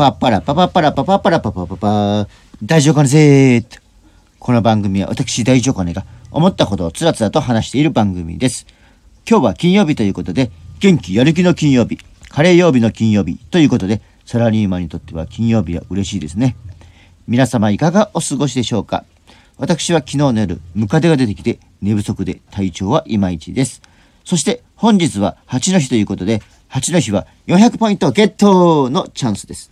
パッパラパパパラパパパラパパパパ大丈夫かねぜーっと。この番組は私大丈夫かねが思ったことをつらつらと話している番組です。今日は金曜日ということで、元気やる気の金曜日、カレー曜日の金曜日ということで、サラリーマンにとっては金曜日は嬉しいですね。皆様いかがお過ごしでしょうか私は昨日の夜、ムカデが出てきて寝不足で体調はいまいちです。そして本日は8の日ということで、8の日は400ポイントゲットのチャンスです。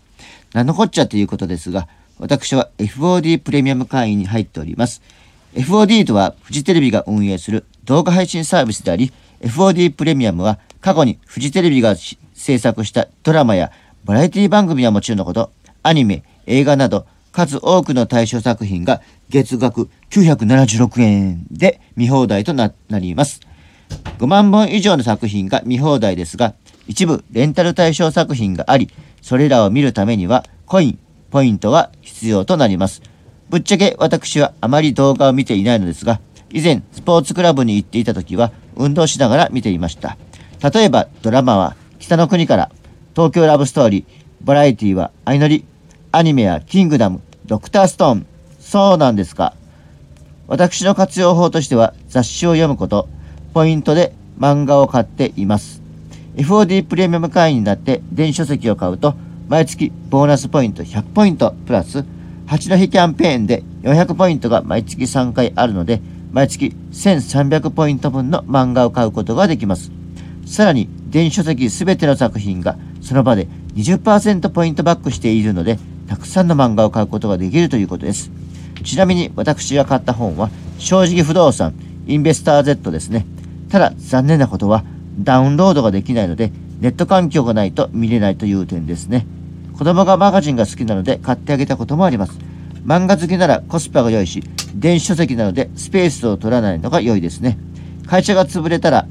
何のこっちゃということですが、私は FOD プレミアム会員に入っております。FOD とはフジテレビが運営する動画配信サービスであり、FOD プレミアムは過去にフジテレビが制作したドラマやバラエティ番組はもちろんのこと、アニメ、映画など数多くの対象作品が月額976円で見放題となります。5万本以上の作品が見放題ですが、一部レンタル対象作品があり、それらを見るためにはコイン、ポイントが必要となります。ぶっちゃけ私はあまり動画を見ていないのですが、以前スポーツクラブに行っていた時は運動しながら見ていました。例えばドラマは北の国から、東京ラブストーリー、バラエティは相乗り、アニメはキングダム、ドクターストーン。そうなんですか。私の活用法としては雑誌を読むこと、ポイントで漫画を買っています。FOD プレミアム会員になって電子書籍を買うと、毎月ボーナスポイント100ポイントプラス、8の日キャンペーンで400ポイントが毎月3回あるので、毎月1300ポイント分の漫画を買うことができます。さらに、電子書籍すべての作品がその場で20%ポイントバックしているので、たくさんの漫画を買うことができるということです。ちなみに私が買った本は、正直不動産、インベスター Z ですね。ただ残念なことは、ダウンロードができないので、ネット環境がないと見れないという点ですね。子供がマガジンが好きなので買ってあげたこともあります。漫画好きならコスパが良いし、電子書籍なのでスペースを取らないのが良いですね。会社が潰れたら、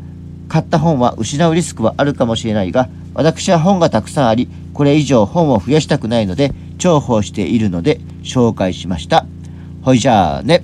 買った本は失うリスクはあるかもしれないが、私は本がたくさんあり、これ以上本を増やしたくないので、重宝しているので紹介しました。ほいじゃあね。